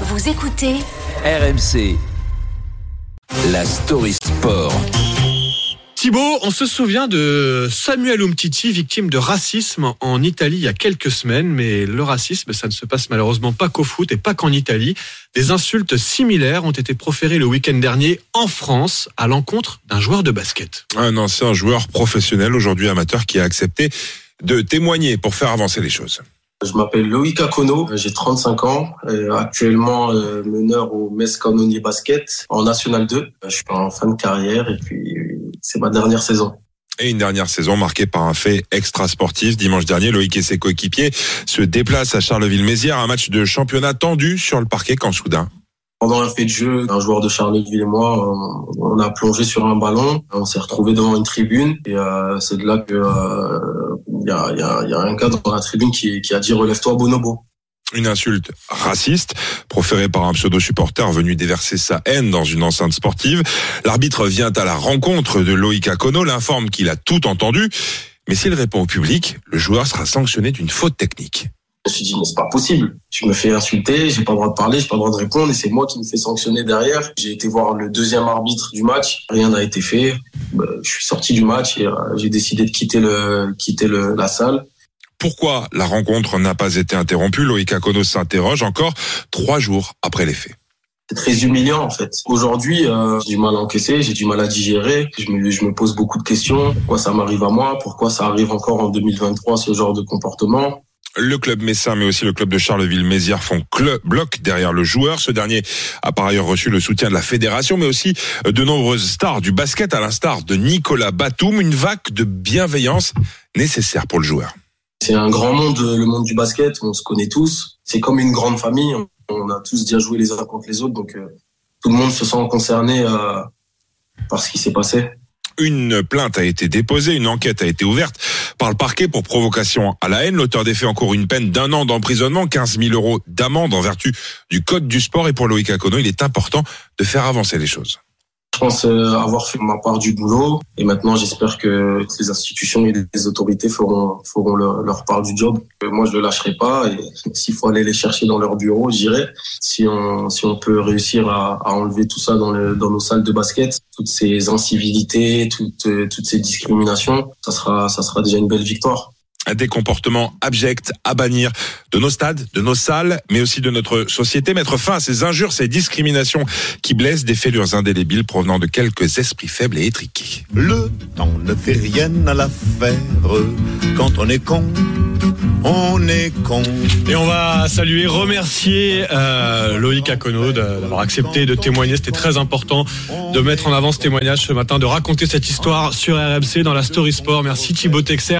Vous écoutez RMC. La story sport. Thibaut, on se souvient de Samuel Umtiti, victime de racisme en Italie il y a quelques semaines, mais le racisme, ça ne se passe malheureusement pas qu'au foot et pas qu'en Italie. Des insultes similaires ont été proférées le week-end dernier en France à l'encontre d'un joueur de basket. Un ancien joueur professionnel, aujourd'hui amateur, qui a accepté de témoigner pour faire avancer les choses. Je m'appelle Loïc Akono, j'ai 35 ans, euh, actuellement euh, meneur au Metz Canonier Basket en National 2. Je suis en fin de carrière et puis c'est ma dernière saison. Et une dernière saison marquée par un fait extra sportif. Dimanche dernier, Loïc et ses coéquipiers se déplacent à Charleville-Mézières, un match de championnat tendu sur le parquet quand soudain. Pendant un fait de jeu, un joueur de Charleville et moi, on a plongé sur un ballon, on s'est retrouvé devant une tribune et euh, c'est de là que y, y, a, y, a, un gars dans la tribune qui, qui a dit relève-toi Bonobo une insulte raciste proférée par un pseudo-supporter venu déverser sa haine dans une enceinte sportive. L'arbitre vient à la rencontre de Loïc Akono, l'informe qu'il a tout entendu, mais s'il répond au public, le joueur sera sanctionné d'une faute technique. Je me suis dit, mais c'est pas possible. Je me fais insulter, j'ai pas le droit de parler, j'ai pas le droit de répondre, et c'est moi qui me fais sanctionner derrière. J'ai été voir le deuxième arbitre du match, rien n'a été fait. Bah, je suis sorti du match et euh, j'ai décidé de quitter le, quitter le, la salle. Pourquoi la rencontre n'a pas été interrompue? Loïc Akono s'interroge encore trois jours après les faits. C'est très humiliant en fait. Aujourd'hui, euh, j'ai du mal à encaisser, j'ai du mal à digérer. Je me, je me pose beaucoup de questions. Pourquoi ça m'arrive à moi? Pourquoi ça arrive encore en 2023 ce genre de comportement? Le club Messin, mais aussi le club de Charleville-Mézières font club, bloc derrière le joueur. Ce dernier a par ailleurs reçu le soutien de la fédération, mais aussi de nombreuses stars du basket, à l'instar de Nicolas Batum. Une vague de bienveillance nécessaire pour le joueur. C'est un grand monde, le monde du basket. On se connaît tous. C'est comme une grande famille. On a tous déjà joué les uns contre les autres, donc euh, tout le monde se sent concerné euh, par ce qui s'est passé. Une plainte a été déposée, une enquête a été ouverte par le parquet pour provocation à la haine. L'auteur des faits encourt une peine d'un an d'emprisonnement, 15 000 euros d'amende en vertu du code du sport. Et pour Loïc Akono, il est important de faire avancer les choses. Je pense euh, avoir fait ma part du boulot et maintenant j'espère que les institutions et les autorités feront, feront leur, part du job. Euh, moi je le lâcherai pas et s'il faut aller les chercher dans leur bureau, j'irai. Si on, si on peut réussir à, à enlever tout ça dans, le, dans nos salles de basket, toutes ces incivilités, toutes, euh, toutes ces discriminations, ça sera, ça sera déjà une belle victoire des comportements abjects à bannir de nos stades, de nos salles, mais aussi de notre société. Mettre fin à ces injures, ces discriminations qui blessent des fêlures indélébiles provenant de quelques esprits faibles et étriqués. Le temps ne fait rien à l'affaire quand on est con. On est con. Et on va saluer, remercier euh, Loïc Akono d'avoir accepté de témoigner. C'était très important de mettre en avant ce témoignage ce matin, de raconter cette histoire sur RMC dans la Story Sport. Merci Thibaut Texer.